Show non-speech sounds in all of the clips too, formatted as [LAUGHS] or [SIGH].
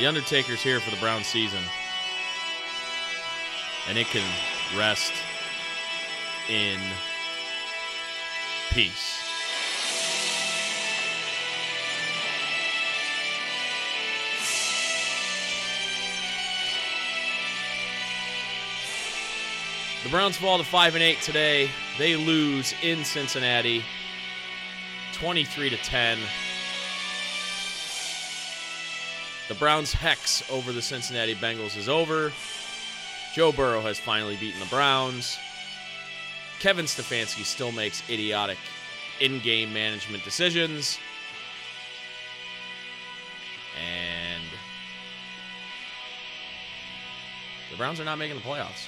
The Undertaker's here for the Brown season. And it can rest in peace. The Browns fall to 5 and 8 today. They lose in Cincinnati 23 to 10. The Browns' hex over the Cincinnati Bengals is over. Joe Burrow has finally beaten the Browns. Kevin Stefanski still makes idiotic in game management decisions. And the Browns are not making the playoffs.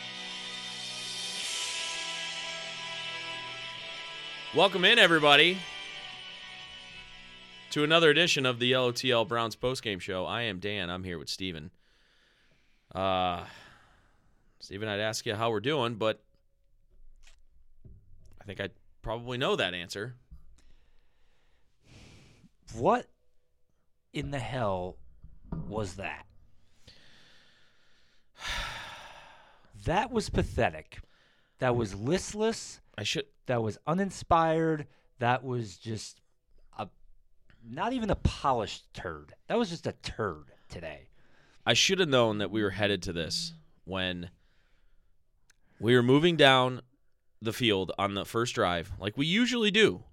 Welcome in, everybody, to another edition of the LOTL Browns postgame show. I am Dan. I'm here with Steven. Uh, Steven, I'd ask you how we're doing, but I think I probably know that answer. What in the hell was that? [SIGHS] That was pathetic. That was listless. I should. That was uninspired. That was just not even a polished turd. That was just a turd today. I should have known that we were headed to this when we were moving down the field on the first drive, like we usually do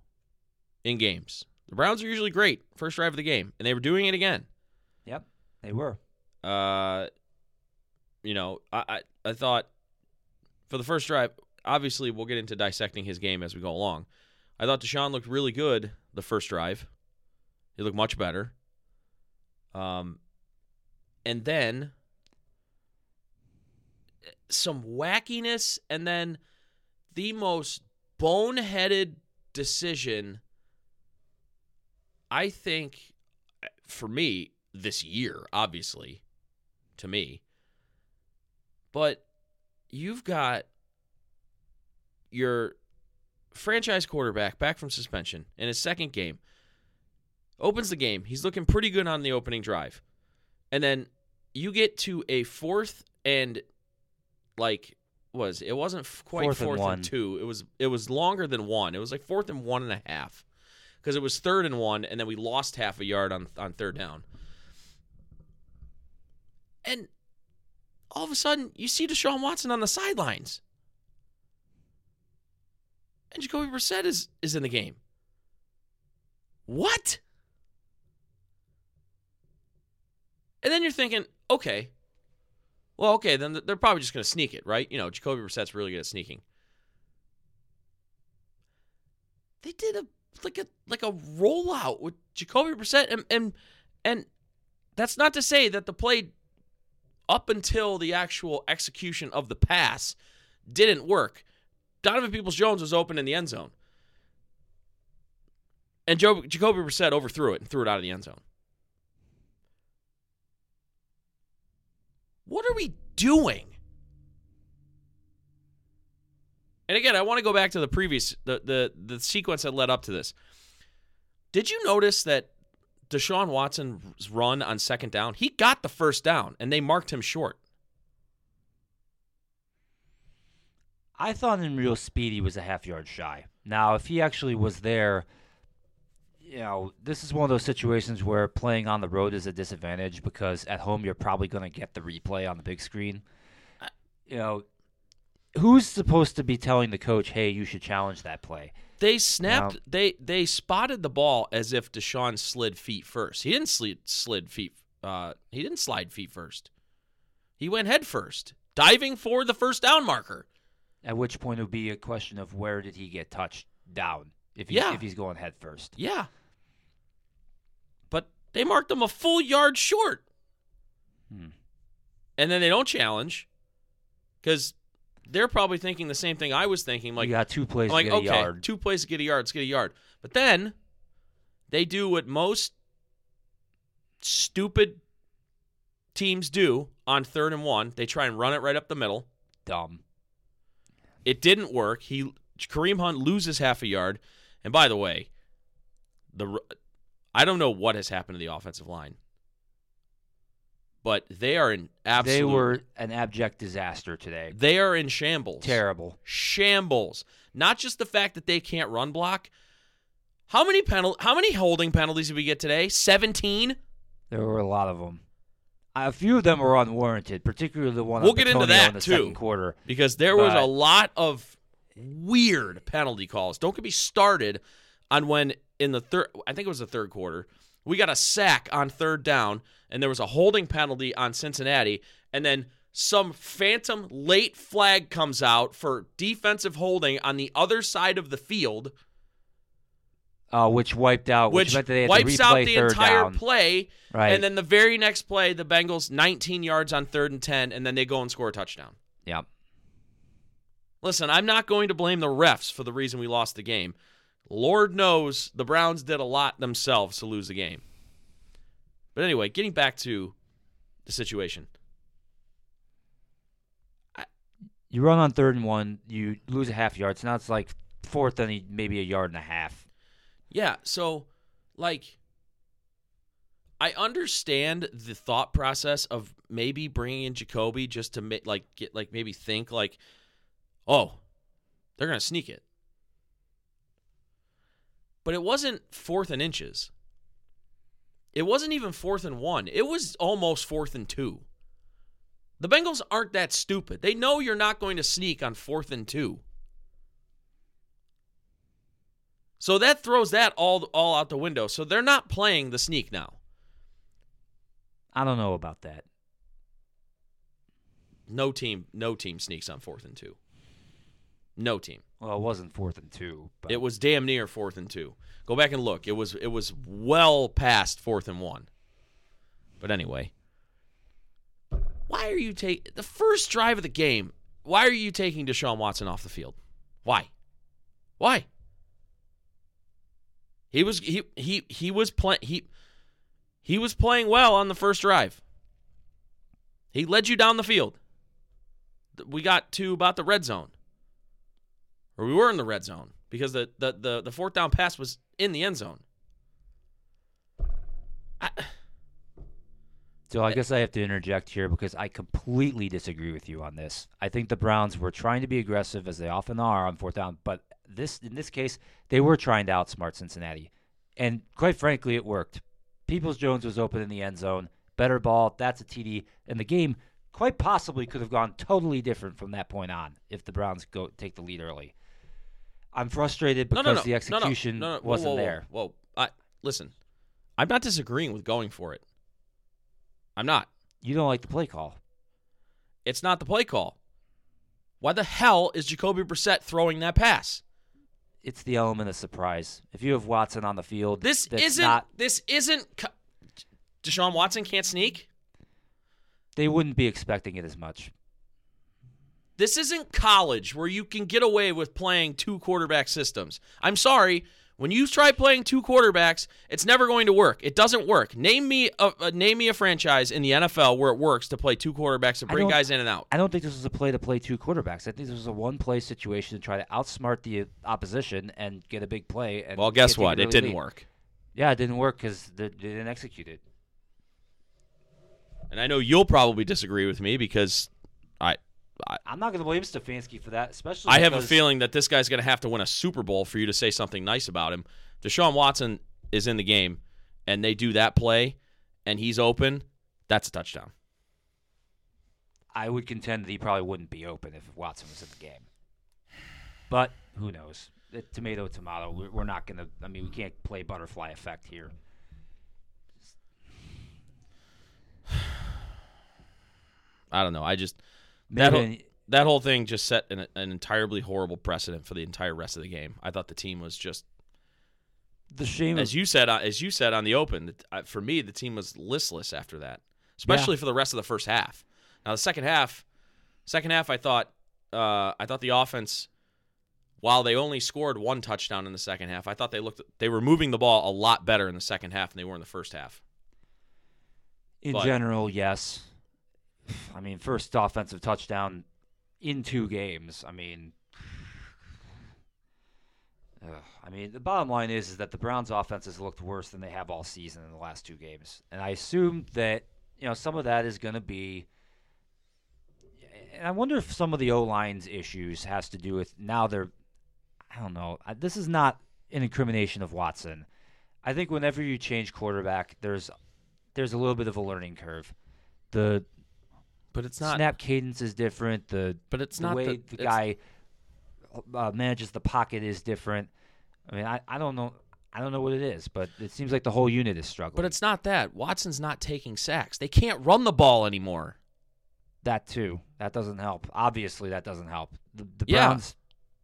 in games. The Browns are usually great first drive of the game, and they were doing it again. Yep, they were. Uh, you know, I, I I thought for the first drive, obviously we'll get into dissecting his game as we go along. I thought Deshaun looked really good the first drive. He looked much better. Um, and then some wackiness, and then the most boneheaded decision. I think, for me, this year, obviously, to me. But you've got your franchise quarterback back from suspension in his second game. Opens the game. He's looking pretty good on the opening drive. And then you get to a fourth and like was it wasn't quite Fourth fourth, and and, two. It was it was longer than one. It was like fourth and one and a half because it was third and one, and then we lost half a yard on on third down. And all of a sudden, you see Deshaun Watson on the sidelines, and Jacoby Brissett is is in the game. What? And then you're thinking, okay, well, okay, then they're probably just going to sneak it, right? You know, Jacoby Brissett's really good at sneaking. They did a like a like a rollout with Jacoby Brissett, and and and that's not to say that the play up until the actual execution of the pass didn't work. Donovan Peoples Jones was open in the end zone, and Joe, Jacoby Brissett overthrew it and threw it out of the end zone. What are we doing? And again, I want to go back to the previous the the the sequence that led up to this. Did you notice that Deshaun Watson's run on second down, he got the first down and they marked him short. I thought in real speed he was a half yard shy. Now, if he actually was there, you know, this is one of those situations where playing on the road is a disadvantage because at home you're probably going to get the replay on the big screen. You know, who's supposed to be telling the coach, "Hey, you should challenge that play"? They snapped Now- they they spotted the ball as if Deshaun slid feet first. He didn't slid slid feet uh he didn't slide feet first. He went head first. diving for the first down marker. At which point it would be a question of where did he get touched down if he, Yeah. if he's going head first. Yeah. They marked him a full yard short. Hmm. And then they don't challenge because they're probably thinking the same thing I was thinking. Like, you got two plays I'm like, to get okay, a yard. two plays to get a yard, let's get a yard. But then they do what most stupid teams do on third and one. They try and run it right up the middle. Dumb. It didn't work. He Kareem Hunt loses half a yard. And by the way, the I don't know what has happened to the offensive line, but they are in absolute. They were an abject disaster today. They are in shambles. Terrible. Shambles. Not just the fact that they can't run block. How many penal? How many holding penalties did we get today? Seventeen. There were a lot of them. A few of them were unwarranted, particularly the one We'll get into that, in the too. second quarter. because there was a lot of weird penalty calls. Don't get me started on when in the third I think it was the third quarter, we got a sack on third down and there was a holding penalty on Cincinnati and then some phantom late flag comes out for defensive holding on the other side of the field, Uh, which wiped out, which, which meant they had wipes out the entire down. play. Right. And then the very next play, the Bengals 19 yards on third and 10, and then they go and score a touchdown. Yep. Listen, I'm not going to blame the refs for the reason we lost the game. Lord knows the Browns did a lot themselves to lose the game. But anyway, getting back to the situation. You run on third and one, you lose a half yard. So now it's like fourth and maybe a yard and a half. Yeah, so like I understand the thought process of maybe bringing in Jacoby just to make like get like maybe think like oh, they're going to sneak it. But it wasn't fourth and inches. It wasn't even fourth and one. It was almost fourth and two. The Bengals aren't that stupid. They know you're not going to sneak on fourth and two. So that throws that all all out the window. So they're not playing the sneak now. I don't know about that. No team, no team sneaks on fourth and two. No team. Well, it wasn't fourth and two. But It was damn near fourth and two. Go back and look. It was it was well past fourth and one. But anyway, why are you taking the first drive of the game? Why are you taking Deshaun Watson off the field? Why? Why? He was he he he was playing he he was playing well on the first drive. He led you down the field. We got to about the red zone or we were in the red zone because the the the, the fourth down pass was in the end zone. I, So I eh. guess I have to interject here because I completely disagree with you on this. I think the Browns were trying to be aggressive as they often are on fourth down, but this in this case they were trying to outsmart Cincinnati, and quite frankly, it worked. Peoples Jones was open in the end zone, better ball. That's a TD, and the game quite possibly could have gone totally different from that point on if the Browns go take the lead early. I'm frustrated because no, no, the no, no, execution no, no, wasn't whoa, whoa, there. Whoa, I listen. I'm not disagreeing with going for it. I'm not. You don't like the play call. It's not the play call. Why the hell is Jacoby Brissett throwing that pass? It's the element of surprise. If you have Watson on the field, This isn't. not This isn't. Deshaun Watson can't sneak. they wouldn't be expecting it as much. This isn't college where you can get away with playing two quarterback systems. I'm sorry. When you try playing two quarterbacks, it's never going to work. It doesn't work. Name me a, a name me a franchise in the NFL where it works to play two quarterbacks and bring guys in and out. I don't think this was a play to play two quarterbacks. I think this was a one play situation to try to outsmart the opposition and get a big play. And Well, guess what? an It didn't lead. work. Yeah, it didn't work because they didn't execute it. And I know you'll probably disagree with me because I I'm not going to blame Stefanski for that, especially. I have a feeling that this guy's going to have to win a Super Bowl for you to say something nice about him. Deshaun Watson is in the game, and they do that play, and he's open. That's a touchdown. I would contend that he probably wouldn't be open if Watson was in the game. But who knows? Tomato, tomato. We're, we're not going to. I mean, we can't play butterfly effect here. [SIGHS] I don't know. I just That whole- that whole thing just set an, an entirely horrible precedent for the entire rest of the game. I thought the team was just, the shame of as you said, as you said on the open, uh, for me, the team was listless after that, especially for the rest of the first half. Now the second half, second half, I thought, uh, I thought the offense, while they only scored one touchdown in the second half, I thought they looked, they were moving the ball a lot better in the second half than they were in the first half. In But- general, yes. I mean, first offensive touchdown in two games. I mean, ugh. I mean, the bottom line is is that the Browns' offense has looked worse than they have all season in the last two games, and I assume that you know some of that is going to be. And I wonder if some of the O line's issues has to do with now they're. I don't know. This is not an incrimination of Watson. I think whenever you change quarterback, there's there's a little bit of a learning curve. The But it's not. snap cadence is different. The But it's the not way the, the, guy uh, manages the pocket is different. I mean, I, I don't know. I don't know what it is, but it seems like the whole unit is struggling. But it's not that. Watson's not taking sacks. They can't run the ball anymore. that too. That doesn't help. Obviously, that doesn't help. The, the Yeah. Browns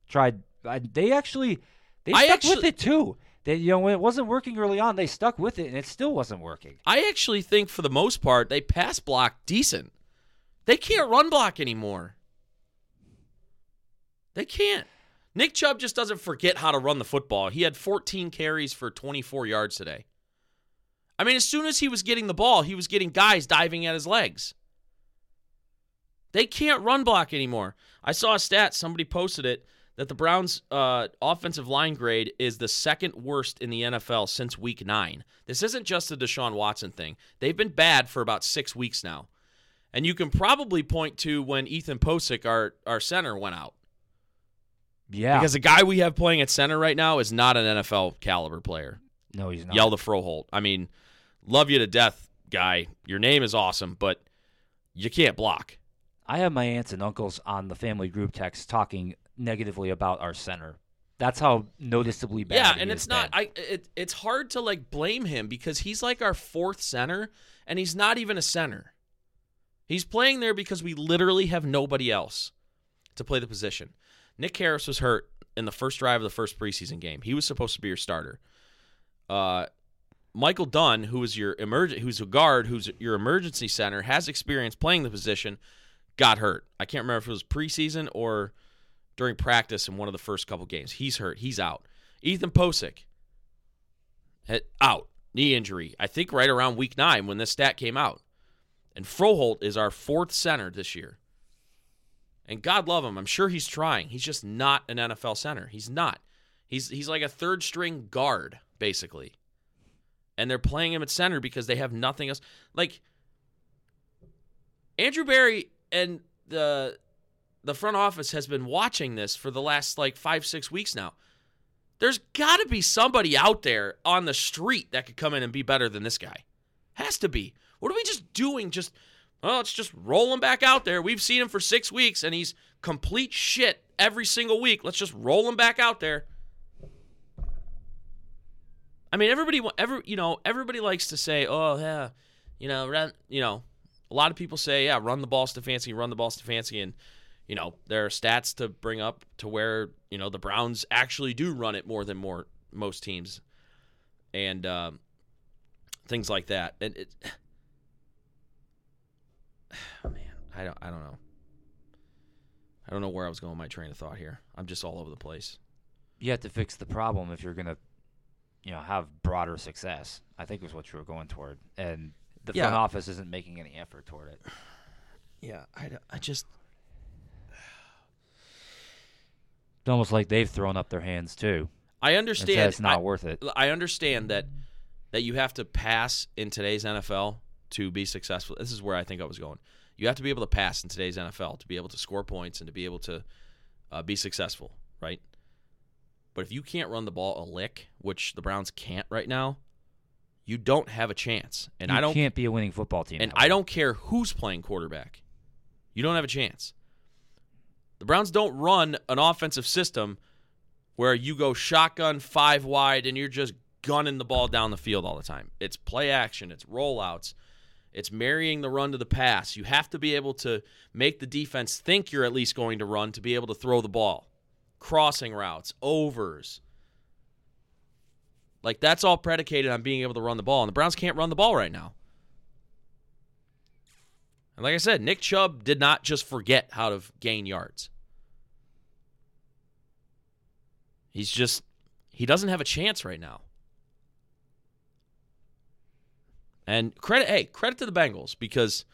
tried. I, they actually they I stuck with it too. They you know when it wasn't working early on, they stuck with it, and it still wasn't working. I actually think for the most part they pass block decent. They can't run block anymore. They can't. Nick Chubb just doesn't forget how to run the football. He had 14 carries for 24 yards today. I mean, as soon as he was getting the ball, he was getting guys diving at his legs. They can't run block anymore. I saw a stat, somebody posted it, that the Browns' uh, offensive line grade is the second worst in the NFL since week nine. This isn't just a Deshaun Watson thing. They've been bad for about six weeks now. And you can probably point to when Ethan Pocic, our, our center, went out. Yeah. Because the guy we have playing at center right now is not an NFL caliber player. no, he's not. Hjalte Froholdt. I mean, love you to death, guy. Your name is awesome, but you can't block. I have my aunts and uncles on the family group text talking negatively about our center. That's how noticeably bad. yeah, and it's not. been. I it, it's hard to like blame him because he's like our fourth center, and he's not even a center. He's playing there because we literally have nobody else to play the position. Nick Harris was hurt in the first drive of the first preseason game. He was supposed to be your starter. Uh, Michael Dunn, who is your emergent, who's a guard, who's your emergency center, has experience playing the position, got hurt. I can't remember if it was preseason or during practice in one of the first couple games. He's hurt. He's out. Ethan Pocic, out. Knee injury. I think right around week nine when this stat came out. And Froholdt is our fourth center this year. And God love him. I'm sure he's trying. He's just not an NFL center. He's not. He's he's like a third string guard, basically. And they're playing him at center because they have nothing else. Like Andrew Berry and the the front office has been watching this for the last like five, six weeks now. There's got to be somebody out there on the street that could come in and be better than this guy. Has to be. What are we just doing? Just, well, let's just roll him back out there. We've seen him for six weeks and he's complete shit every single week. Let's just roll him back out there. I mean, everybody, every you know, everybody likes to say, "Oh yeah, you know, run." You know, a lot of people say, "Yeah, run the ball, Stefanski, run the ball, Stefanski," and you know, there are stats to bring up to where you know the Browns actually do run it more than more most teams, and um, things like that. And it, Oh, man, I don't, I don't know. I don't know where I was going with my train of thought here. I'm just all over the place. you have to fix the problem if you're gonna, you know, have broader success. I think is what you were going toward, and the front office isn't making any effort toward it. [SIGHS] Yeah, I, I just It's almost like they've thrown up their hands too. I understand it's not I- worth it. I understand that that you have to pass in today's NFL to be successful. This is where I think I was going. You have to be able to pass in today's NFL to be able to score points and to be able to uh, be successful, right? But if you can't run the ball a lick, which the Browns can't right now, you don't have a chance. And you I don't can't be a winning football team. and I don't care who's playing quarterback. You don't have a chance. The Browns don't run an offensive system where you go shotgun five wide and you're just gunning the ball down the field all the time. It's play action, it's rollouts, It's marrying the run to the pass. You have to be able to make the defense think you're at least going to run to be able to throw the ball. Crossing routes, overs. Like that's all predicated on being able to run the ball, and the Browns can't run the ball right now. And like I said, Nick Chubb did not just forget how to gain yards. He's just he doesn't have a chance right now. And credit, hey, credit to the Bengals because,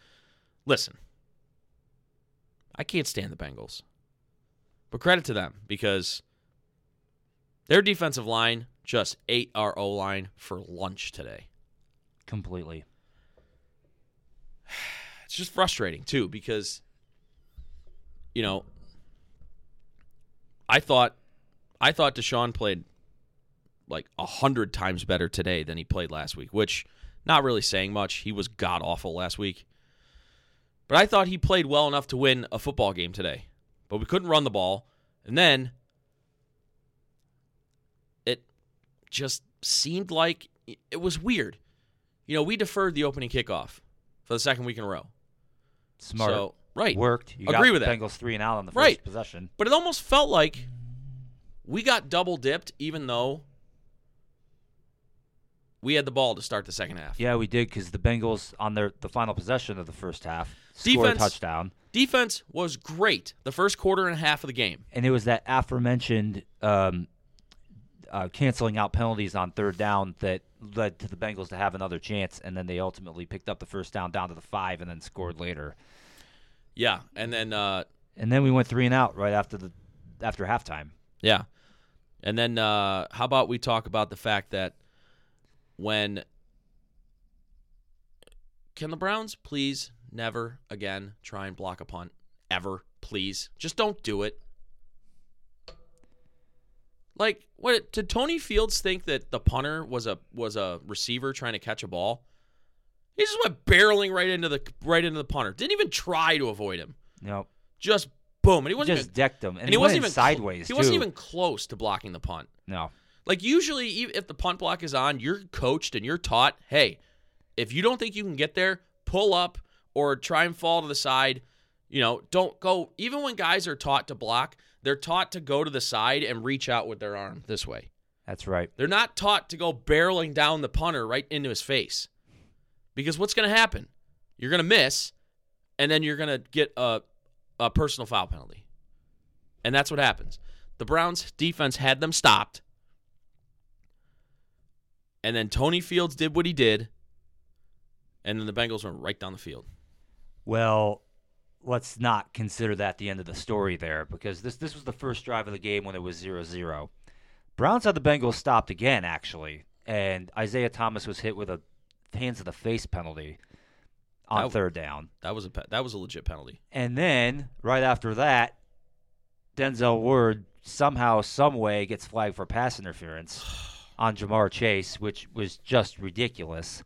listen, I can't stand the Bengals, but credit to them because their defensive line just ate our O line for lunch today. Completely. [SIGHS] It's just frustrating too because, you know, I thought, I thought Deshaun played like a hundred times better today than he played last week, which not really saying much. He was god awful last week. But I thought he played well enough to win a football game today. But we couldn't run the ball. And then it just seemed like it was weird. You know, we deferred the opening kickoff for the second week in a row. Smart. So, right. Worked. You Agree got with that. Bengals three and out on the first Right. possession. But it almost felt like we got double dipped, even though we had the ball to start the second half. Yeah, we did because the Bengals on their the final possession of the first half scored a Defense- touchdown, Defense was great the first quarter and a half of the game. and it was that aforementioned um, uh, canceling out penalties on third down that led to the Bengals to have another chance, and then they ultimately picked up the first down down to the five, and then scored later. Yeah, and then uh, And then we went three and out right after the after halftime. yeah, and then uh, how about we talk about the fact that when can the Browns please never again try and block a punt ever, please, just don't do it. Like, what did Tony Fields think that the punter was a was a receiver trying to catch a ball? He just went barreling right into the right into the punter. Didn't even try to avoid him. Know, Just boom, and he wasn't just even, decked him, and, and he, he wasn't even cl- sideways. He wasn't even close to blocking the punt. no. Like usually, if the punt block is on, you're coached and you're taught, hey, if you don't think you can get there, pull up or try and fall to the side. You know, don't go. Even when guys are taught to block, they're taught to go to the side and reach out with their arm this way. That's right. They're not taught to go barreling down the punter right into his face. Because what's going to happen? You're going to miss, and then you're going to get a, a personal foul penalty. And that's what happens. The Browns defense had them stopped. And then Tony Fields did what he did. And then the Bengals went right down the field. Well, let's not consider that the end of the story there because this this was the first drive of the game when it was 0-0. Browns had the Bengals stopped again actually, and Isaiah Thomas was hit with a hands of the face penalty on That- third down. That was a that was a legit penalty. And then right after that, Denzel Ward somehow, some way gets flagged for pass interference [SIGHS] [SIGHS] [SIGHS] on Ja'Marr Chase, which was just ridiculous.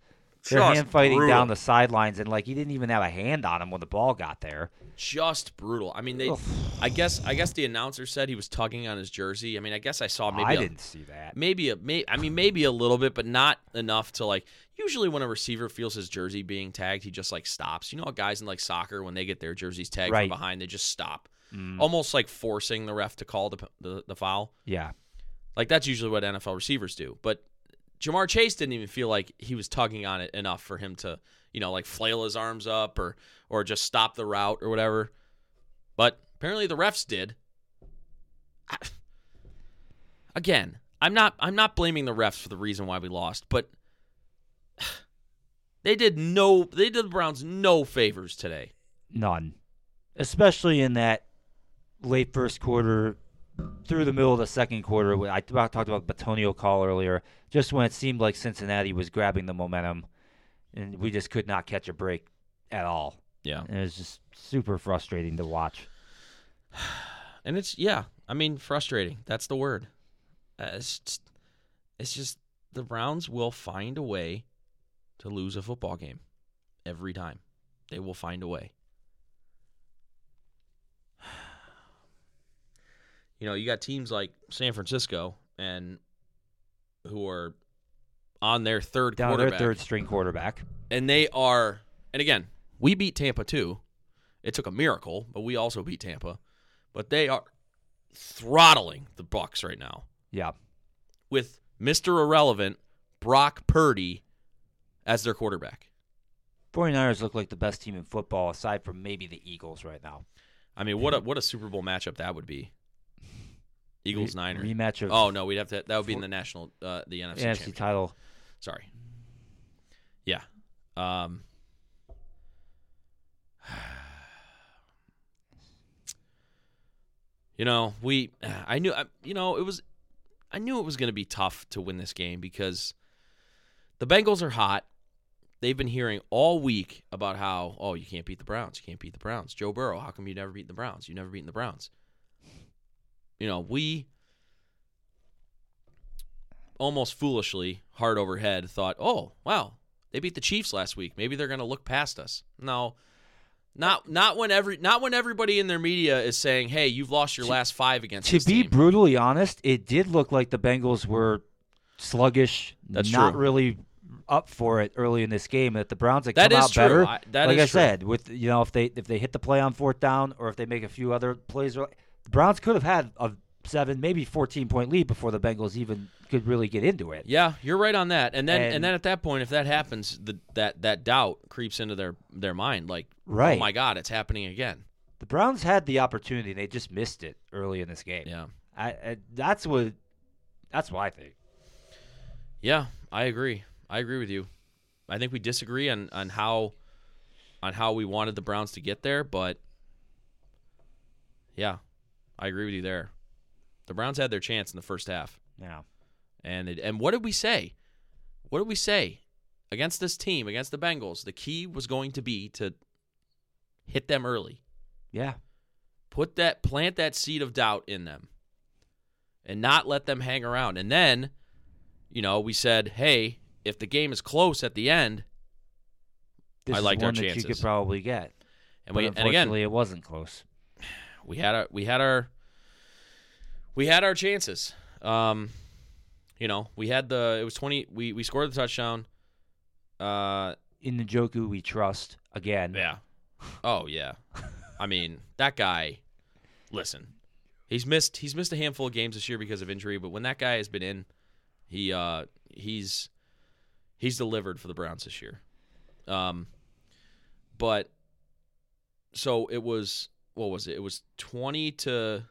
They're Just hand fighting brutal. down the sidelines, and like he didn't even have a hand on him when the ball got there. Just brutal. I mean, they. Ugh. I guess. I guess the announcer said he was tugging on his jersey. I mean, I guess I saw maybe. I a- didn't see that. maybe a may, I mean maybe a little bit, but not enough to like. Usually, when a receiver feels his jersey being tagged, he just like stops. You know, how guys in like soccer when they get their jerseys tagged Right. from behind, they just stop, Mm, almost like forcing the ref to call the, the the foul. yeah, Like that's usually what NFL receivers do. But Ja'Marr Chase didn't even feel like he was tugging on it enough for him to, you know, like flail his arms up or or just stop the route or whatever. But apparently the refs did. Again, I'm not I'm not blaming the refs for the reason why we lost, but [SIGHS] they did no they did the Browns no favors today. none. Especially in that late first quarter through the middle of the second quarter. I talked about the Bitonio call earlier. Just when it seemed like Cincinnati was grabbing the momentum, and we just could not catch a break at all. Yeah. And it was just super frustrating to watch. [SIGHS] And it's yeah, I mean frustrating. That's the word. Uh, it's just, it's just the Browns will find a way to lose a football game every time. They will find a way. You know, you got teams like San Francisco and who are on their third Down quarterback their third string quarterback. and they are And again, we beat Tampa too. It took a miracle, but we also beat Tampa. But they are throttling the Bucks right now Yeah. with Mr. Irrelevant Brock Purdy as their quarterback. 49ers look like the best team in football aside from maybe the Eagles right now. I mean, what a what a Super Bowl matchup that would be. Eagles Re- Niners. Rematch of Oh no, we'd have to. That would be in the national, uh, the NFC, NFC title. Sorry. Yeah. Um. [SIGHS] You know, we. [SIGHS] I knew. I- You know, it was. I knew it was going to be tough to win this game because the Bengals are hot. They've been hearing all week about how, oh, you can't beat the Browns. You can't beat the Browns. Joe Burrow, how come you never beat the Browns? You never beaten the Browns. You know, we almost foolishly, hard over head, thought, oh, wow, they beat the Chiefs last week. Maybe they're going to look past us. No. Not not when every not when everybody in their media is saying, "Hey, you've lost your To- last five against To be team." brutally honest, it did look like the Bengals were sluggish, That's not true. really up for it early in this game. That the Browns had That come out true. better. I- that like is I true. said, with you know if they if they hit the play on fourth down or if they make a few other plays, the Browns could have had a seven, maybe fourteen point lead before the Bengals even could really get into it. Yeah, you're right on that. And then and, And- then at that point, if that happens, the, that that doubt creeps into their their mind. Like, right. oh my God, it's happening again. The Browns had the opportunity, they just missed it early in this game. Yeah, I, I that's what that's what I think. yeah, I agree. I agree with you. I think we disagree on on how on how we wanted the Browns to get there, but yeah, I agree with you there. The Browns had their chance in the first half. Yeah. And it, and what did we say? What did we say against this team, against the Bengals? The key was going to be to hit them early. Yeah. Put that plant that seed of doubt in them. And not let them hang around. And then, you know, we said, "Hey, if the game is close at the end, This I is liked our one that you could probably get. and but we and again, unfortunately it wasn't close. We had our we had our we had our chances. Um, you know, we had the it was twenty. We we scored the touchdown. Uh, In the Njoku we trust again. yeah. Oh yeah. [LAUGHS] I mean that guy. Listen, he's missed he's missed a handful of games this year because of injury, but when that guy has been in, he uh he's he's delivered for the Browns this year. Um, but so it was what was it? It was twenty to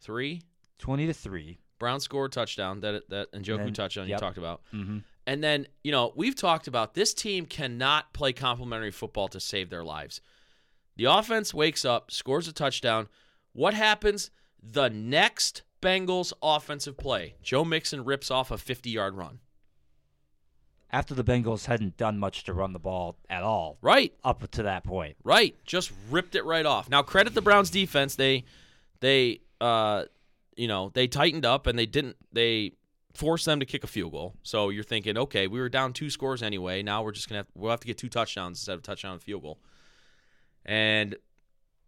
three. Twenty to three. Brown scored a touchdown that that and Njoku then- touchdown you talked about. Mm-hmm. And then, you know, we've talked about this team cannot play complementary football to save their lives. The offense wakes up, scores a touchdown. What happens? The next Bengals offensive play, Joe Mixon rips off a 50 yard run. After the Bengals hadn't done much to run the ball at all Right, up to that point. right. Just ripped it right off. Now, credit the Browns defense. They, they, uh, you know, they tightened up and they didn't, they forced them to kick a field goal. So you're thinking, okay, we were down two scores anyway. Now we're just gonna have, we'll have to get two touchdowns instead of touchdown and field goal. And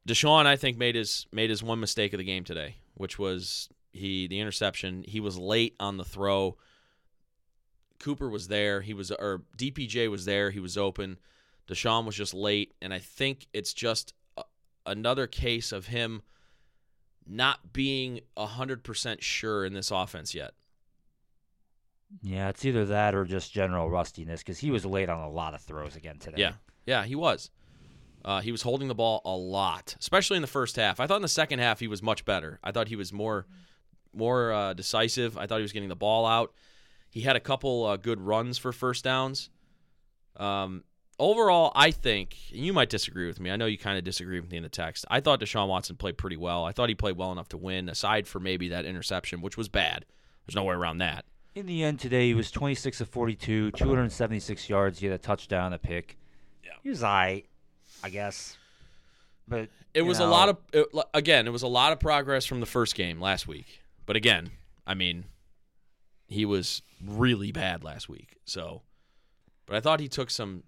Deshaun, I think, made his made his one mistake of the game today, which was he the interception. He was late on the throw. Cooper was there. He was or DPJ was there. He was open. Deshaun was just late, and I think it's just a, another case of him not being hundred percent sure in this offense yet. Yeah, it's either that or just general rustiness because he was late on a lot of throws again today. Yeah, yeah, he was. Uh, he was holding the ball a lot, especially in the first half. I thought in the second half he was much better. I thought he was more, more uh, decisive. I thought he was getting the ball out. He had a couple uh, good runs for first downs. Um, overall, I think and you might disagree with me. I know you kind of disagree with me in the text. I thought Deshaun Watson played pretty well. I thought he played well enough to win, aside for maybe that interception, which was bad. There's no way around that. In the end today, he was 26 of 42, 276 yards. He had a touchdown, a pick. Yeah. He was I, I guess. But It you was a lot of it, again. It was a lot of progress from the first game last week, but again, I mean, he was really bad last week. So, but I thought he took some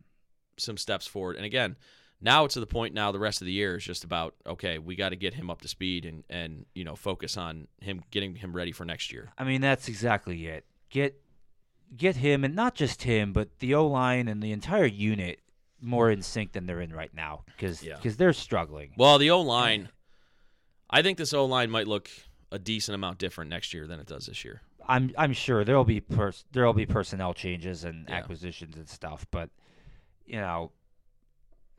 some steps forward. And again, now it's to the point. Now the rest of the year is just about okay. We got to get him up to speed and and you know focus on him getting him ready for next year. I mean, that's exactly it. Get get him, and not just him, but the O line and the entire unit more in sync than they're in right now because Yeah. they're struggling. Well, the O line, I think this O line might look a decent amount different next year than it does this year. I'm I'm sure there'll be pers- there'll be personnel changes and Yeah. acquisitions and stuff, but you know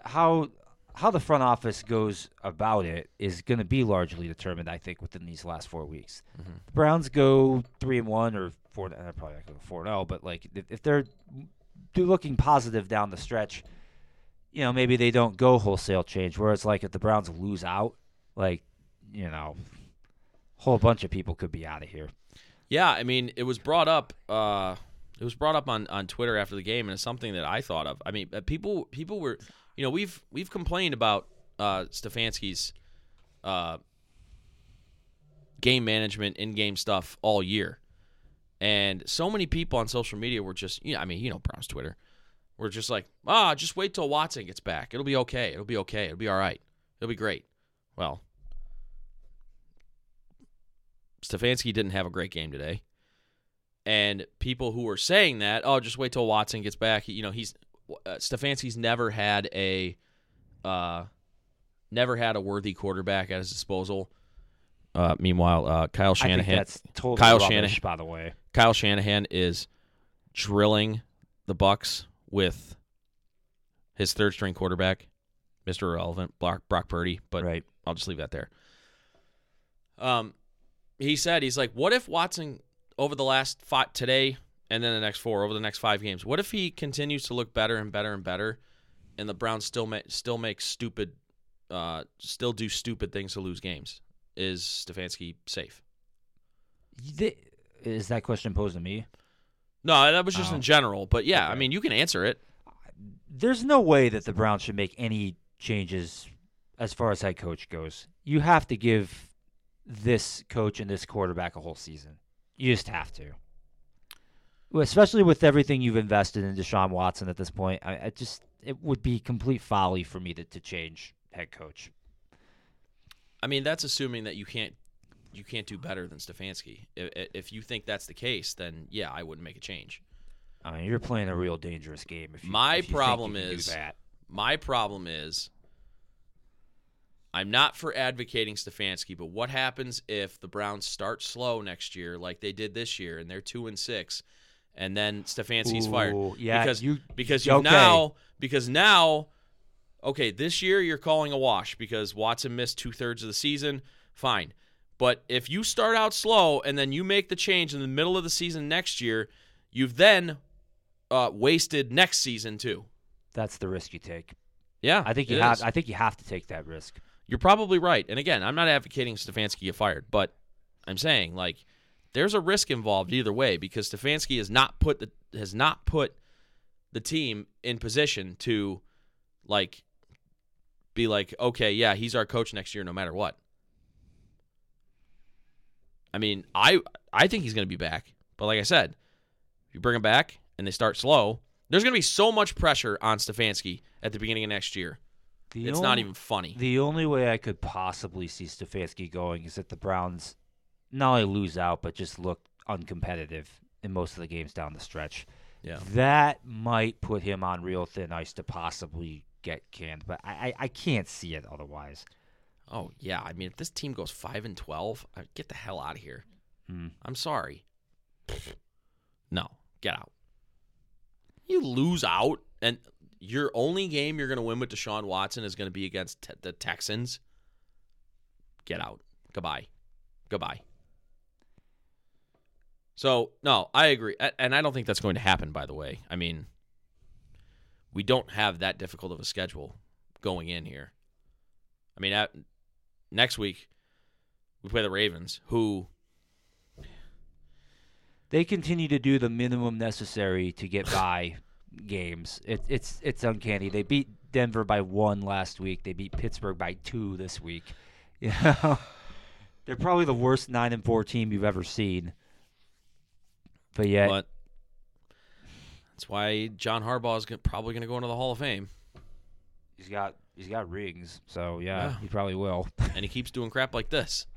how how the front office goes about it is going to be largely determined, I think, within these last four weeks. Mhm. The Browns go three and one or four. They're probably not going to go four and zero, but like if, if they're do looking positive down the stretch, you know maybe they don't go wholesale change. Whereas like if the Browns lose out, like you know, a whole bunch of people could be out of here. Yeah, I mean, it was brought up. Uh, it was brought up on, on Twitter after the game, and it's something that I thought of. I mean, uh, people people were, you know, we've we've complained about uh, Stefanski's uh, game management, in game stuff all year, and so many people on social media were just, you know, I mean, you know, Browns Twitter, were just like, ah, just wait till Watson gets back. It'll be okay. It'll be okay. It'll be all right. It'll be great. Well, Stefanski didn't have a great game today. And people who were saying that, oh, just wait till Watson gets back. You know, he's uh, Stefanski's never had a, uh, never had a worthy quarterback at his disposal. Uh, meanwhile, uh, Kyle I think Shanahan, that's totally Kyle rubbish, Shanahan- by the way. Kyle Shanahan is drilling the Bucks with his third string quarterback, Mr. Irrelevant, Brock, Brock Purdy. But right. I'll just leave that there. Um, he said he's like, what if Watson over the last five today and then the next four over the next five games? What if he continues to look better and better and better, and the Browns still make still make stupid, uh, still do stupid things to lose games? Is Stefanski safe? Is that question posed to me? No, that was just Oh. in general. But yeah, I mean, you can answer it. There's no way that the Browns should make any changes as far as head coach goes. You have to give this coach and this quarterback a whole season. You just have to. Especially with everything you've invested in Deshaun Watson at this point, I, I just it would be complete folly for me to, to change head coach. I mean, that's assuming that you can't you can't do better than Stefanski. If, if you think that's the case, then yeah, I wouldn't make a change. I mean, you're playing a real dangerous game. If you, My if problem you can do is- that. My problem is I'm not for advocating Stefanski, but what happens if the Browns start slow next year like they did this year and they're 2 and 6 and then Stefanski's fired? Yeah, because you because you okay. now because now okay this year you're calling a wash because watson missed two-thirds of the season fine but if you start out slow and then you make the change in the middle of the season next year you've then uh, wasted next season too that's the risk you take. yeah I think you have. is. I think you have to take that risk. You're probably right. And again i'm not advocating stefanski get fired but i'm saying like there's a risk involved either way because stefanski has not put the has not put the team in position to like be like okay yeah he's our coach next year no matter what. I mean i i think he's going to be back but like i said if you bring him back and they start slow there's going to be so much pressure on stefanski at the beginning of next year The it's not even funny The only way I could possibly see Stefanski going is if the Browns not only lose out but just look uncompetitive in most of the games down the stretch. yeah That might put him on real thin ice to possibly get canned, but I, I, I can't see it otherwise. Oh yeah, I mean if this team goes five and twelve, I get the hell out of here. Hmm. I'm sorry. No, get out. You lose out, and your only game you're going to win with Deshaun Watson is going to be against the Texans. Get out. Goodbye. Goodbye. So no, I agree, and I don't think that's going to happen. By the way, I mean, we don't have that difficult of a schedule going in here. I mean, at, next week we play the Ravens, who They continue to do the minimum necessary to get by games. It, it's it's uncanny. They beat Denver by one last week. They beat Pittsburgh by two this week. [LAUGHS] You know, they're probably the worst nine and four team you've ever seen. But yet, But that's why John Harbaugh is gonna, probably going to go into the Hall of Fame, he's got he's got rings, so yeah, Yeah. he probably will. and he keeps doing crap like this. [LAUGHS]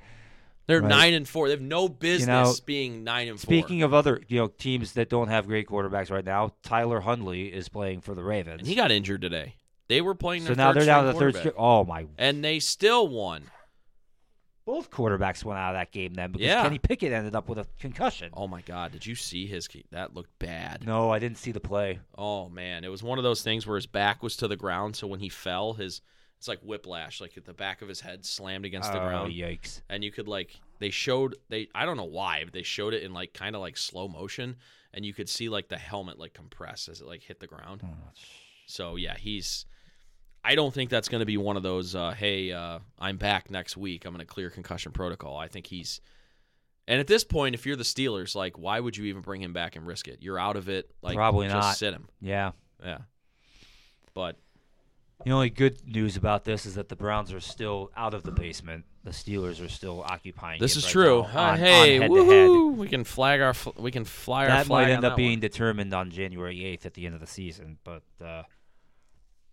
They're Right. nine and four. They have no business know, being nine and four. Speaking of other, you know, teams that don't have great quarterbacks right now, Tyler Huntley is playing for the Ravens. and he got injured today. They were playing. so now they're down to the third. Oh my! and they still won. Both quarterbacks went out of that game then because Yeah. Kenny Pickett ended up with a concussion. Oh my God! Did you see his? key? That looked bad. No, I didn't see the play. Oh man, it was one of those things where his back was to the ground, so when he fell, his it's like whiplash, like at the back of his head slammed against the oh ground, yikes! and you could like they showed they I don't know why, but they showed it in like kind of like slow motion, and you could see like the helmet like compress as it like hit the ground. Oh, So yeah, he's. I don't think that's going to be one of those. Uh, hey, uh, I'm back next week. I'm going to clear concussion protocol. I think he's. And at this point, if you're the Steelers, like, why would you even bring him back and risk it? You're out of it. Like, Probably just not. Sit him. Yeah. Yeah. But The only good news about this is that the Browns are still out of the basement. The Steelers are still occupying. this is right true. now Uh, on- on hey, head-to-head. woohoo! We can flag our. Fl- we can fly our That flag might on end up being one. determined on January 8th at the end of the season, but uh,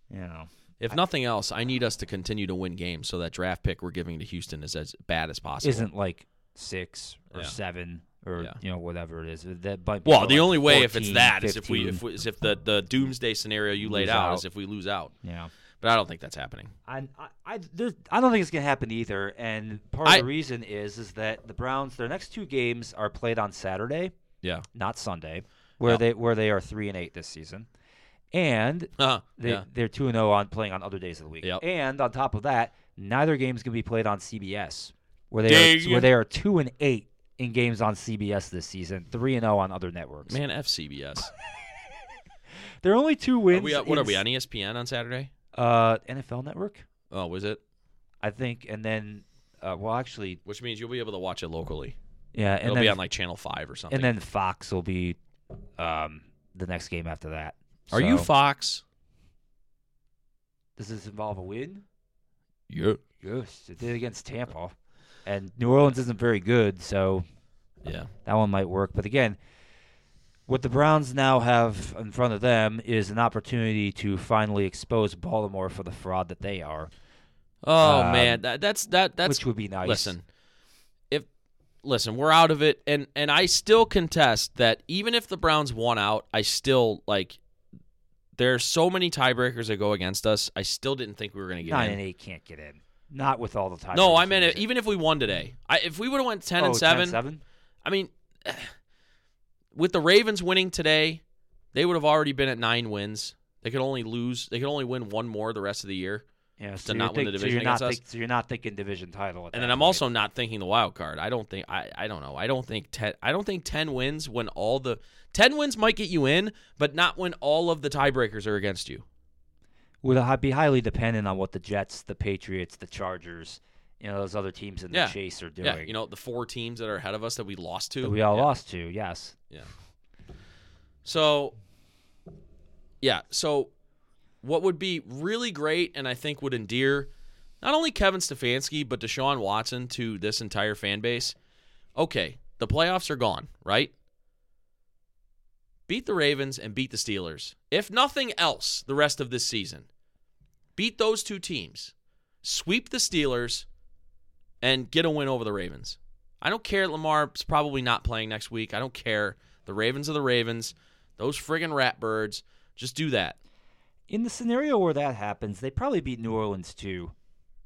you know, If nothing else, I need us to continue to win games so that draft pick we're giving to Houston is as bad as possible. isn't like six or Yeah. seven or Yeah. you know whatever it is. That might Well, the like only way if it's 14, that is if we if we, is if the the doomsday scenario you laid Lose out, out. is if we lose out. yeah. But I don't think that's happening. I I I, I don't think it's gonna happen either. And part I- of the reason is is that the Browns their next two games are played on Saturday, Yeah. not Sunday, where Yeah. they where they are three and eight this season, and Uh, they yeah. they're two and zero on playing on other days of the week. Yep. And on top of that, neither game is gonna be played on CBS, where they Dang. are, where they are two and eight in games on CBS this season, three and zero on other networks. Man, FCBS. [LAUGHS] There are only two Are wins. we, uh, what are we on ESPN on Saturday? Uh, NFL Network, Oh, was it? I think, and then uh, well, actually, Which means you'll be able to watch it locally. yeah, and It'll then be on like Channel Five or something. and then Fox will be um the next game after that. are you Fox? Does this involve a win? Yeah. Yes, it did against Tampa, and New Orleans isn't very good, so Yeah. that one might work. But again, what the Browns now have in front of them is an opportunity to finally expose Baltimore for the fraud that they are, Oh Um, man, that, that's that that's which would be nice. listen. If listen, we're out of it, and and I still contest that even if the Browns won out, I still like. there are so many tiebreakers that go against us. I still didn't think we were going to get nine in. and eight can't get in. Not with all the time. No, I meant it, even if we won today. I, if we would have went oh, ten and seven, seven. I mean, [SIGHS] with the Ravens winning today, they would have already been at nine wins. They could only lose. They could only win one more the rest of the year. Yeah, to so not you're win the think- so division you're not against us. think- so you're not thinking division title. At And then I'm also not thinking the wild card. I don't think I I don't know. I don't think ten I don't think ten wins when all the ten wins might get you in, but not when all of the tiebreakers are against you. Would be highly dependent on what the Jets, the Patriots, the Chargers, you know, those other teams in Yeah. the chase are doing. Yeah, you know the four teams that are ahead of us that we lost to. that we all Yeah. lost to. Yes. Yeah. So, yeah. So, what would be really great, and I think would endear not only Kevin Stefanski but Deshaun Watson to this entire fan base. Okay, the playoffs are gone, right? Beat the Ravens and beat the Steelers. If nothing else, the rest of this season, beat those two teams, sweep the Steelers, and get a win over the Ravens. I don't care. Lamar's probably not playing next week. I don't care. The Ravens are the Ravens. Those friggin' rat birds. Just do that. In the scenario where that happens, they probably beat New Orleans too.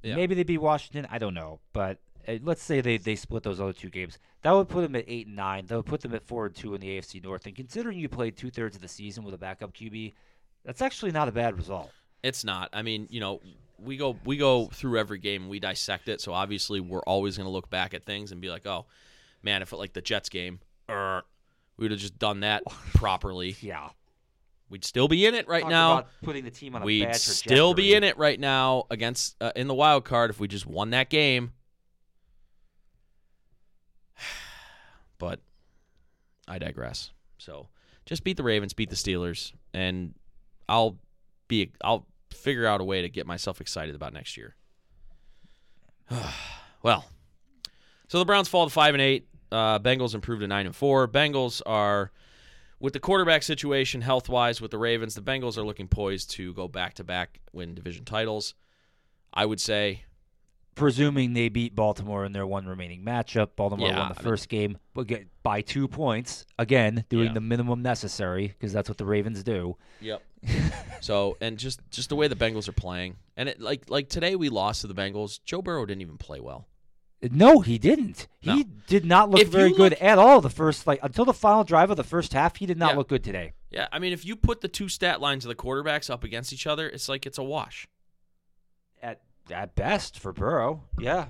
Yeah. Maybe they beat Washington. I don't know, but let's say they, they split those other two games. That would put them at eight and nine. That would put them at four and two in the AFC North. And considering you played two thirds of the season with a backup QB, that's actually not a bad result. It's not. I mean, you know, we go we go through every game and we dissect it. So obviously, we're always going to look back at things and be like, "Oh, man, if it like the Jets game, er, we would have just done that [LAUGHS] properly. Yeah. We'd still be in it right Talk now. putting the team on a We'd still be in it right now against uh, in the wild card if we just won that game. But I digress. So just beat the Ravens, beat the Steelers, and I'll be I'll figure out a way to get myself excited about next year. [SIGHS] well, so the Browns fall to five and eight. Uh, Bengals improved to nine and four. Bengals are with the quarterback situation health wise with the Ravens. The Bengals are looking poised to go back to back win division titles. I would say presuming they beat Baltimore in their one remaining matchup. Baltimore Yeah, won the I mean- first game, but get by two points. Again, doing Yeah. the minimum necessary because that's what the Ravens do. Yep. [LAUGHS] so and just just the way the Bengals are playing, and it like like today we lost to the Bengals. Joe Burrow didn't even play well. No, he didn't. He No. did not look If very you good at all. The first like until the final drive of the first half, he did not Yeah. look good today. Yeah, I mean, if you put the two stat lines of the quarterbacks up against each other, it's like it's a wash. At best for Burrow, yeah.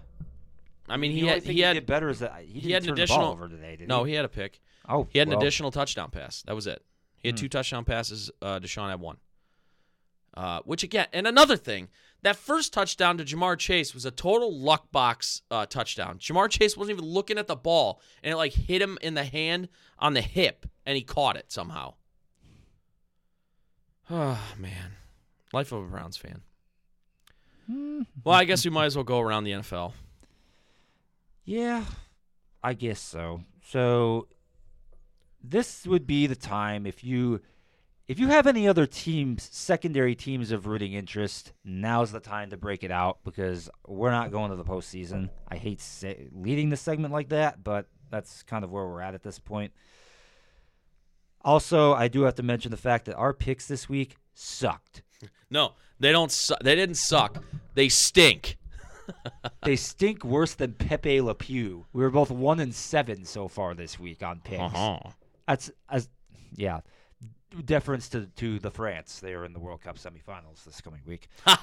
I mean, The he only had thing he had did better is that he, he didn't had an additional over today. Did no, he? he had a pick. oh, He had an additional touchdown pass. That was it. He had Hmm. two touchdown passes. Uh, Deshaun had one. Uh, which again, and another thing, that first touchdown to Ja'Marr Chase was a total luck box uh, touchdown. Ja'Marr Chase wasn't even looking at the ball, and it like hit him in the hand on the hip, and he caught it somehow. Oh [SIGHS] man, life of a Browns fan. Well, I guess we might as well go around the NFL. Yeah, I guess so. So this would be the time if you if you have any other teams, secondary teams of rooting interest, now's the time to break it out because we're not going to the postseason. I hate leading the segment like that, but that's kind of where we're at at this point. Also, I do have to mention the fact that our picks this week sucked. No, they don't. Su- they didn't suck. They stink. [LAUGHS] they stink worse than Pepe Le Pew. We were both one and seven so far this week on picks. Uh-huh. That's as yeah. Deference to to the France. They are in the World Cup semifinals this coming week. [LAUGHS]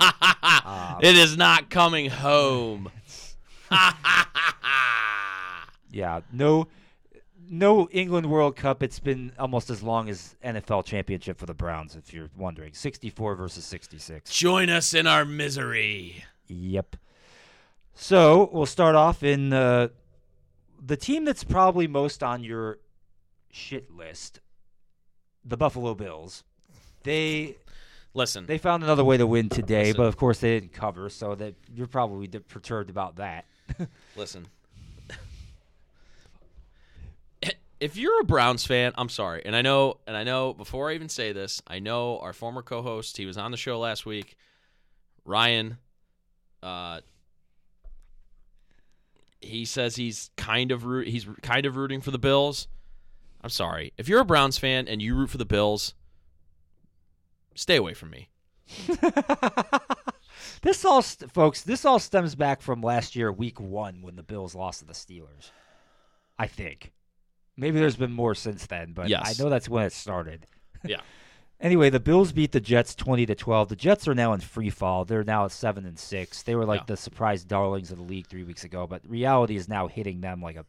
Um, it is not coming home. [LAUGHS] Yeah, no, no England World Cup. It's been almost as long as NFL championship for the Browns. If you're wondering, 64 versus 66. Join us in our misery. Yep. So we'll start off in uh, the team that's probably most on your shit list, the Buffalo Bills. They Listen, they found another way to win today, Listen. but of course they didn't cover, so that you're probably perturbed about that. [LAUGHS] listen. If you're a Browns fan, I'm sorry, and I know, and I know. Before I even say this, I know our former co-host. He was on the show last week. Ryan. Uh, he says he's kind of root, he's kind of rooting for the Bills. I'm sorry. If you're a Browns fan and you root for the Bills, stay away from me. [LAUGHS] this all, st- folks, this all stems back from last year, Week One, when the Bills lost to the Steelers. I think. Maybe there's been more since then, but Yes. I know that's when it started. [LAUGHS] Yeah. [LAUGHS] Anyway, the Bills beat the Jets twenty to twelve. The Jets are now in free fall. They're now at seven and six. They were like Yeah. the surprise darlings of the league three weeks ago, but reality is now hitting them like a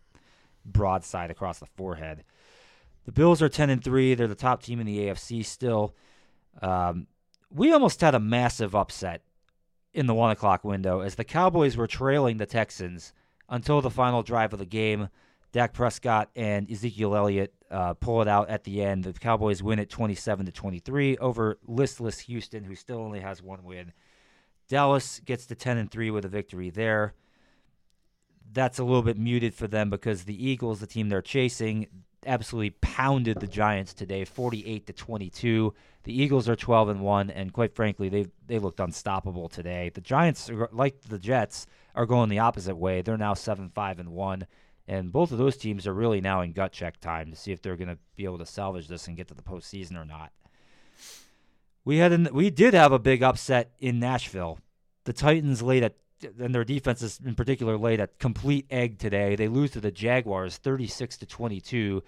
broadside across the forehead. The Bills are ten and three. They're the top team in the AFC still. Um, we almost had a massive upset in the one o'clock window as the Cowboys were trailing the Texans until the final drive of the game. Dak Prescott and Ezekiel Elliott uh, pull it out at the end. The Cowboys win it 27 to 23 over listless Houston, who still only has one win. Dallas gets to 10 and 3 with a victory there. That's a little bit muted for them because the Eagles, the team they're chasing, absolutely pounded the Giants today, 48 to 22. The Eagles are 12 and 1 and quite frankly, they they looked unstoppable today. The Giants like the Jets are going the opposite way. They're now 7-5 and 1 and both of those teams are really now in gut check time to see if they're going to be able to salvage this and get to the postseason or not. We had an, we did have a big upset in Nashville. The Titans laid a and their defenses in particular laid a complete egg today. They lose to the Jaguars 36 to 22.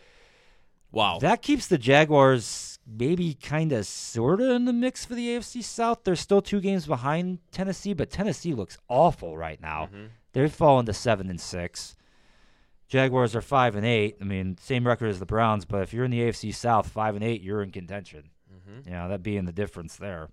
Wow. That keeps the Jaguars maybe kind of sort of in the mix for the AFC South. They're still two games behind Tennessee, but Tennessee looks awful right now. Mhm. They've fallen to seven and six. Jaguars are five and eight. I mean, same record as the Browns, but if you're in the AFC South, five and eight, you're in contention. Mhm. Yeah, that being the difference there.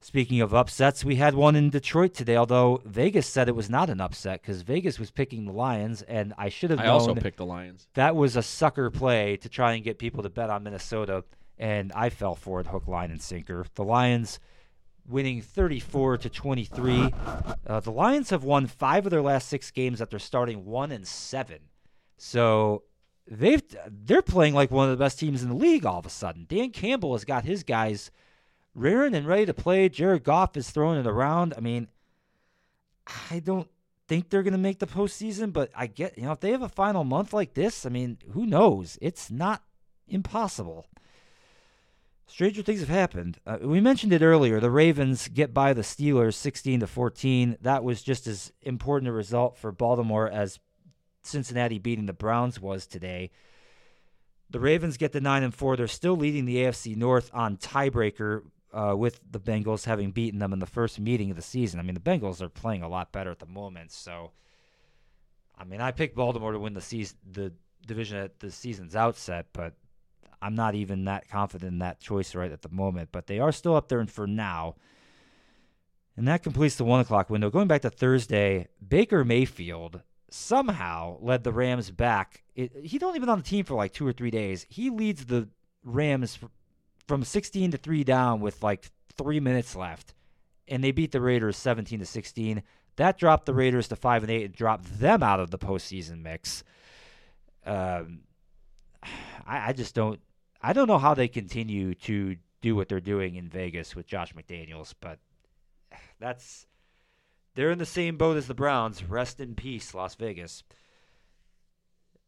Speaking of upsets, we had one in Detroit today. Although Vegas said it was not an upset because Vegas was picking the Lions, and I should have I also picked the Lions. that was a sucker play to try and get people to bet on Minnesota, and I fell for it hook, line, and sinker. The Lions winning 34 to 23. Uh, the Lions have won five of their last six games after starting one and seven, so they've they're playing like one of the best teams in the league all of a sudden. Dan Campbell has got his guys rearing and ready to play. Jared Goff is throwing it around. I mean. I don't think they're going to make the postseason, but I get, you know, if they have a final month like this, I mean, who knows? It's not impossible. Stranger things have happened. Uh, we mentioned it earlier. The Ravens get by the Steelers 16 to 14. That was just as important a result for Baltimore as Cincinnati beating the Browns was today. The Ravens get to 9 and 4. They're still leading the AFC North on tiebreaker uh, with the Bengals having beaten them in the first meeting of the season. I mean, the Bengals are playing a lot better at the moment, so I mean, I picked Baltimore to win the season the division at the season's outset, but I'm not even that confident in that choice right at the moment. But they are still up there for now. And that completes the one o'clock window. Going back to Thursday, Baker Mayfield somehow led the Rams back. It, he's only been on the team for like two or three days. He leads the Rams from 16 to 3 down with like three minutes left. And they beat the Raiders 17 to 16. That dropped the Raiders to 5 and 8 and dropped them out of the postseason mix. Um, I, I just don't. I don't know how they continue to do what they're doing in Vegas with Josh McDaniels, but that's they're in the same boat as the Browns. Rest in peace, Las Vegas.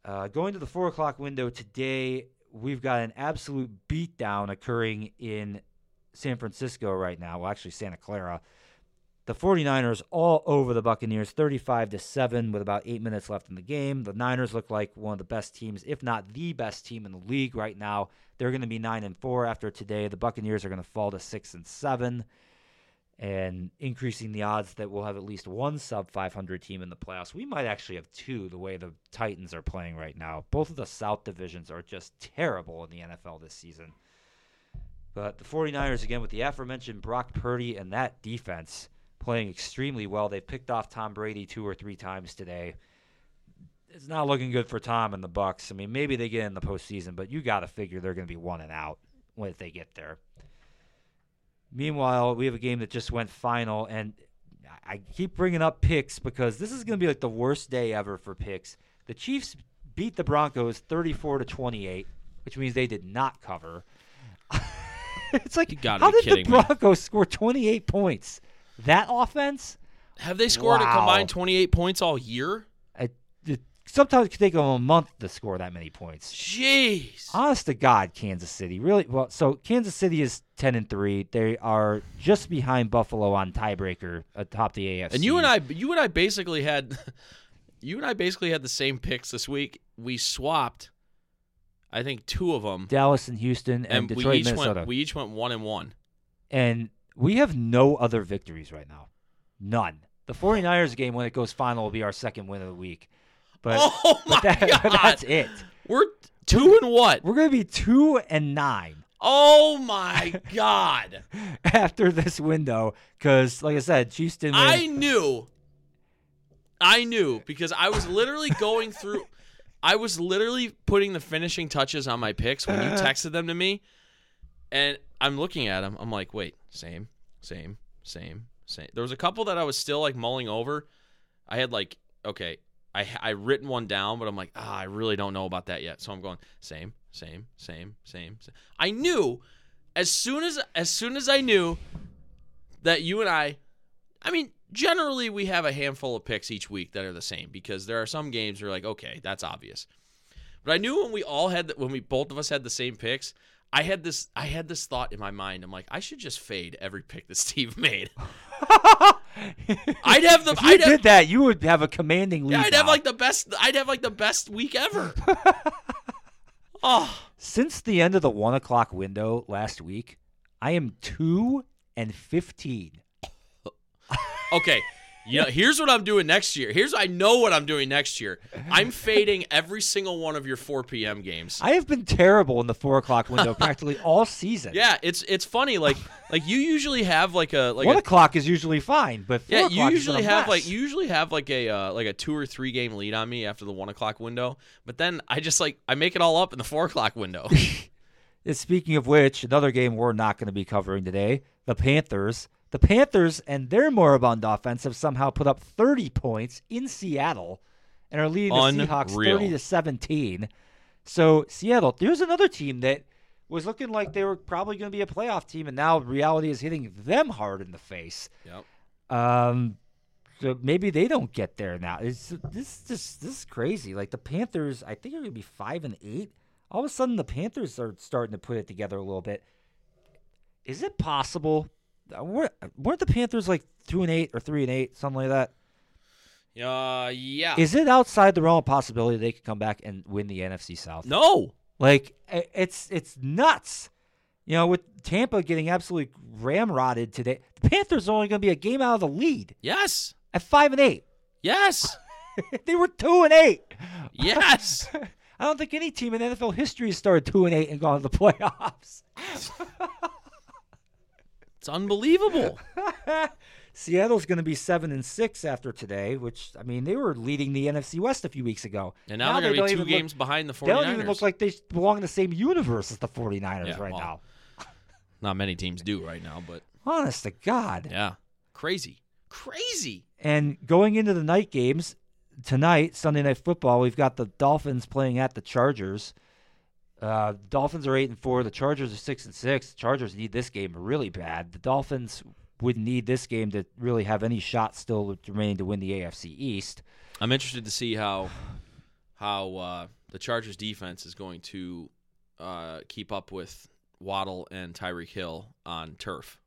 Uh, going to the four o'clock window today, we've got an absolute beatdown occurring in San Francisco right now. Well, actually, Santa Clara. The 49ers all over the Buccaneers 35 to 7 with about 8 minutes left in the game. The Niners look like one of the best teams, if not the best team in the league right now. They're going to be 9 and 4 after today. The Buccaneers are going to fall to 6 and 7 and increasing the odds that we'll have at least one sub 500 team in the playoffs. We might actually have two the way the Titans are playing right now. Both of the South divisions are just terrible in the NFL this season. But the 49ers, again, with the aforementioned Brock Purdy and that defense playing extremely well. They've picked off Tom Brady two or three times today. It's not looking good for Tom and the Bucks. I mean, maybe they get in the postseason, but you got to figure they're going to be one and out when they get there. Meanwhile, we have a game that just went final, and I keep bringing up picks because this is going to be like the worst day ever for picks. The Chiefs beat the Broncos 34 to 28, which means they did not cover. [LAUGHS] it's like, You gotta how be did the kidding me. Broncos score 28 points? That offense? Have they scored Wow. a combined 28 points all year? I, it, sometimes it can take them a month to score that many points. Jeez. Honest to God, Kansas City really well. So Kansas City is ten and three. They are just behind Buffalo on tiebreaker atop the AFC. And you and I, you and I basically had, [LAUGHS] you and I basically had the same picks this week. We swapped, I think, two of them, Dallas and Houston and, and Detroit, we each Minnesota, went, we each went one and one. and we have no other victories right now. None. The 49ers game when it goes final will be our second win of the week. But, [LAUGHS] oh my but that- god, that's it. We're two and what? We're gonna be two and nine. Oh my [LAUGHS] god! after this window because, like I said, Chiefs didn't win. I knew. I knew because I was literally going through. I was literally putting the finishing touches on my picks when you [LAUGHS] texted them to me, and I'm looking at them. I'm like, wait, same, same, same, same. There was a couple that I was still like mulling over. I had like, okay, I I written one down, but I'm like, ah, I really don't know about that yet. So I'm going same, same, same, same. same. I knew as soon as as soon as I knew that you and I, I mean, generally we have a handful of picks each week that are the same because there are some games where like, okay, that's obvious. But I knew when we all had when we both of us had the same picks, I had this I had this thought in my mind. I'm like, I should just fade every pick that [LAUGHS] Steve made. I'd have the if you I'd have, did that, you would have a commanding lead. yeah, I'd have like the best I'd have like the best week ever. oh, [LAUGHS] Since the end of the one o'clock window last week, I am two and fifteen. okay. You know, here's what I'm doing next year. Here's I know what I'm doing next year. I'm fading every single one of your 4 p.m. games. I have been terrible in the four o'clock window [LAUGHS] practically all season. Yeah, it's it's funny. Like like you usually have like a like one a, o'clock is usually fine, but yeah o'clock you usually have mess. like you usually have like a uh, like a two or three game lead on me after the one o'clock window. But then I just like I make it all up in the four o'clock window. [LAUGHS] Speaking of which, another game we're not going to be covering today: the Panthers. The Panthers and their moribund offense have somehow put up 30 points in Seattle and are leading the Seahawks 30 to 17. So Seattle, there's another team that was looking like they were probably going to be a playoff team, and now reality is hitting them hard in the face. yep. Um, So maybe they don't get there now. It's this this this is crazy. Like the Panthers, I think are gonna be five and eight. All of a sudden, the Panthers are starting to put it together a little bit. Is it possible? Uh, Weren't, weren't the Panthers like two and eight or three and eight, something like that? Uh, yeah. Is it outside the realm of possibility they could come back and win the NFC South? no. Like it's it's nuts. You know, with Tampa getting absolutely ramrodded today, the Panthers are only going to be a game out of the lead Yes. at five and eight. Yes. [LAUGHS] they were two and eight. Yes. [LAUGHS] I don't think any team in NFL history has started two and eight and gone to the [LAUGHS] playoffs. It's unbelievable. [LAUGHS] Seattle's going to be seven and six after today, which I mean they were leading the NFC West a few weeks ago. And now, they're going to be two even look- games behind the 49ers. They don't even look like they belong in the same universe as the 49ers Yeah, right well, now. [LAUGHS] Not many teams do right now, but Honest to God. yeah. Crazy. Crazy. And going into the night games tonight, Sunday Night Football, we've got the Dolphins playing at the Chargers. Uh, Dolphins are eight and four. The Chargers are six and six. The Chargers need this game really bad. The Dolphins would need this game to really have any shot still remaining to win the AFC East. I'm interested to see how how uh, the Chargers defense is going to uh, keep up with Waddle and Tyreek Hill on turf.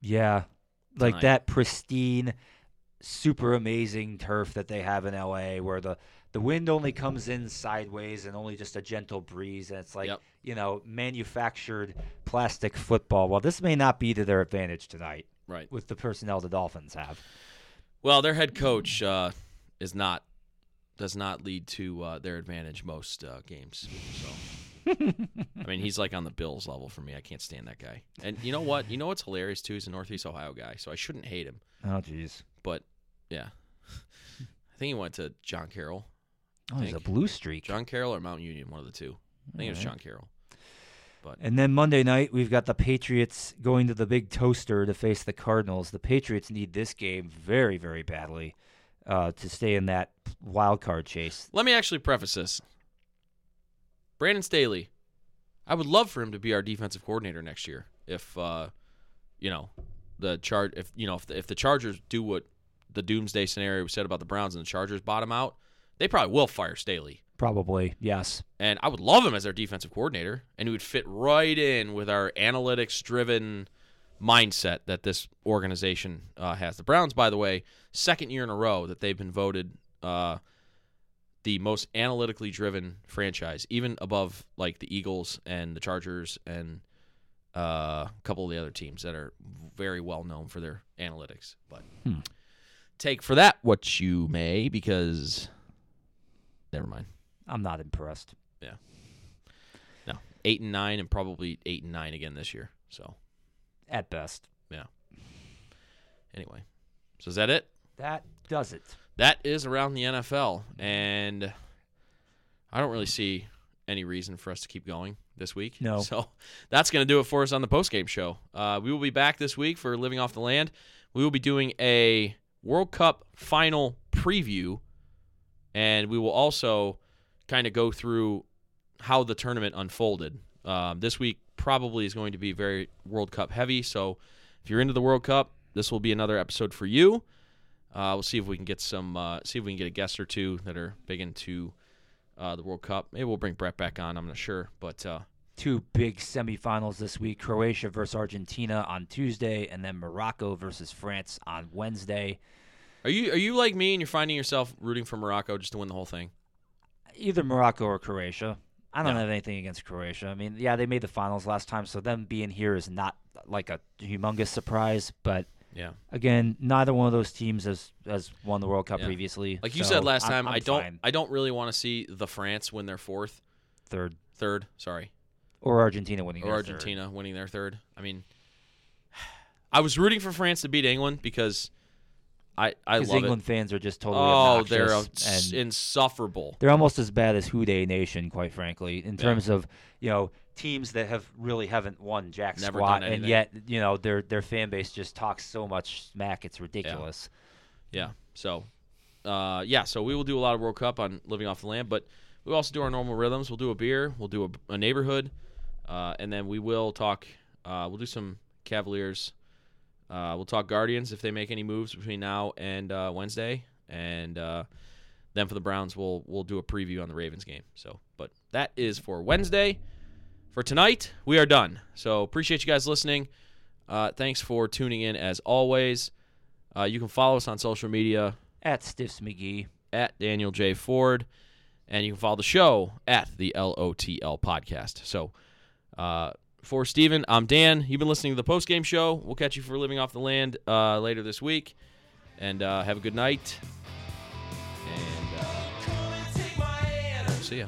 Yeah, like Tonight. that pristine, super amazing turf that they have in LA, where the the wind only comes in sideways and only just a gentle breeze, and it's like Yep. you know manufactured plastic football. Well, this may not be to their advantage tonight Right. with the personnel the Dolphins have. Well, their head coach uh, is not does not lead to uh, their advantage most uh, games. So, I mean, he's like on the Bills level for me. I can't stand that guy. And you know what? You know what's hilarious too? He's a Northeast Ohio guy, so I shouldn't hate him. Oh, jeez. But yeah, [LAUGHS] I think he went to John Carroll. Oh, he's a blue streak. John Carroll or Mount Union, one of the two. I think it was. John Carroll. But And then Monday night, we've got the Patriots going to the big toaster to face the Cardinals. The Patriots need this game very, very badly uh, to stay in that wild card chase. let me actually preface this. Brandon Staley, I would love for him to be our defensive coordinator next year. If uh, you know the chart, if you know if the, if the Chargers do what the doomsday scenario we said about the Browns and the Chargers bottom out, they probably will fire Staley. Probably, yes. And I would love him as our defensive coordinator, and he would fit right in with our analytics driven mindset that this organization uh, has. The Browns, by the way, second year in a row that they've been voted uh, the most analytically driven franchise, even above like the Eagles and the Chargers and uh, a couple of the other teams that are very well known for their analytics. But Hmm. take for that what you may, because never mind. I'm not impressed. Yeah. No, eight and nine, and probably eight and nine again this year. So At best. Yeah. Anyway, so is that it? That does it. That is around the NFL, and I don't really see any reason for us to keep going this week. No. [LAUGHS] So that's going to do it for us on the postgame show. Uh, we will be back this week for Living Off the Land. We will be doing a World Cup final preview, and we will also kind of go through how the tournament unfolded. Um, this week probably is going to be very World Cup heavy, so if you're into the World Cup, this will be another episode for you. Uh, we'll see if we can get some, uh, see if we can get a guest or two that are big into uh, the World Cup. Maybe we'll bring Brett back on. I'm not sure, but uh, Two big semifinals this week Croatia versus Argentina on Tuesday, and then Morocco versus France on Wednesday. Are you are you like me and you're finding yourself rooting for Morocco just to win the whole thing? Either Morocco or Croatia. I don't Yeah. have anything against Croatia. I mean, yeah, they made the finals last time, so them being here is not like a humongous surprise. But Yeah, again, neither one of those teams has has won the World Cup Yeah. previously. like you so said last I'm- time. I'm I don't fine. I don't really want to see the France win their fourth, third third. Sorry, or Argentina winning or their third. Argentina winning their third. I mean, [SIGHS] I was rooting for France to beat England because I I Because love England it. fans are just totally Oh, they're and insufferable. they're almost as bad as Who Dey Nation, quite frankly, in terms of you know teams that have really haven't won jack Never squat, and yet you know their their fan base just talks so much smack, it's ridiculous. Yeah. So, uh, yeah. So we will do a lot of World Cup on living off the land, but we also do our normal rhythms. We'll do a beer. We'll do a, a neighborhood, uh, and then we will talk. Uh, we'll do some Cavaliers Uh, we'll talk Guardians if they make any moves between now and uh, Wednesday, and uh, then for the Browns, we'll we'll do a preview on the Ravens game. So, but that is for Wednesday. For tonight, we are done. So appreciate you guys listening. Uh, thanks for tuning in as always. Uh, you can follow us on social media At Stiffs McGee. at Daniel J. Ford, and you can follow the show at the LOTL podcast. So, uh, for Steven, I'm Dan. You've been listening to the post game show. We'll catch you for Living Off the Land uh, later this week, and uh, have a good night. And uh, Come and take my hand. see ya.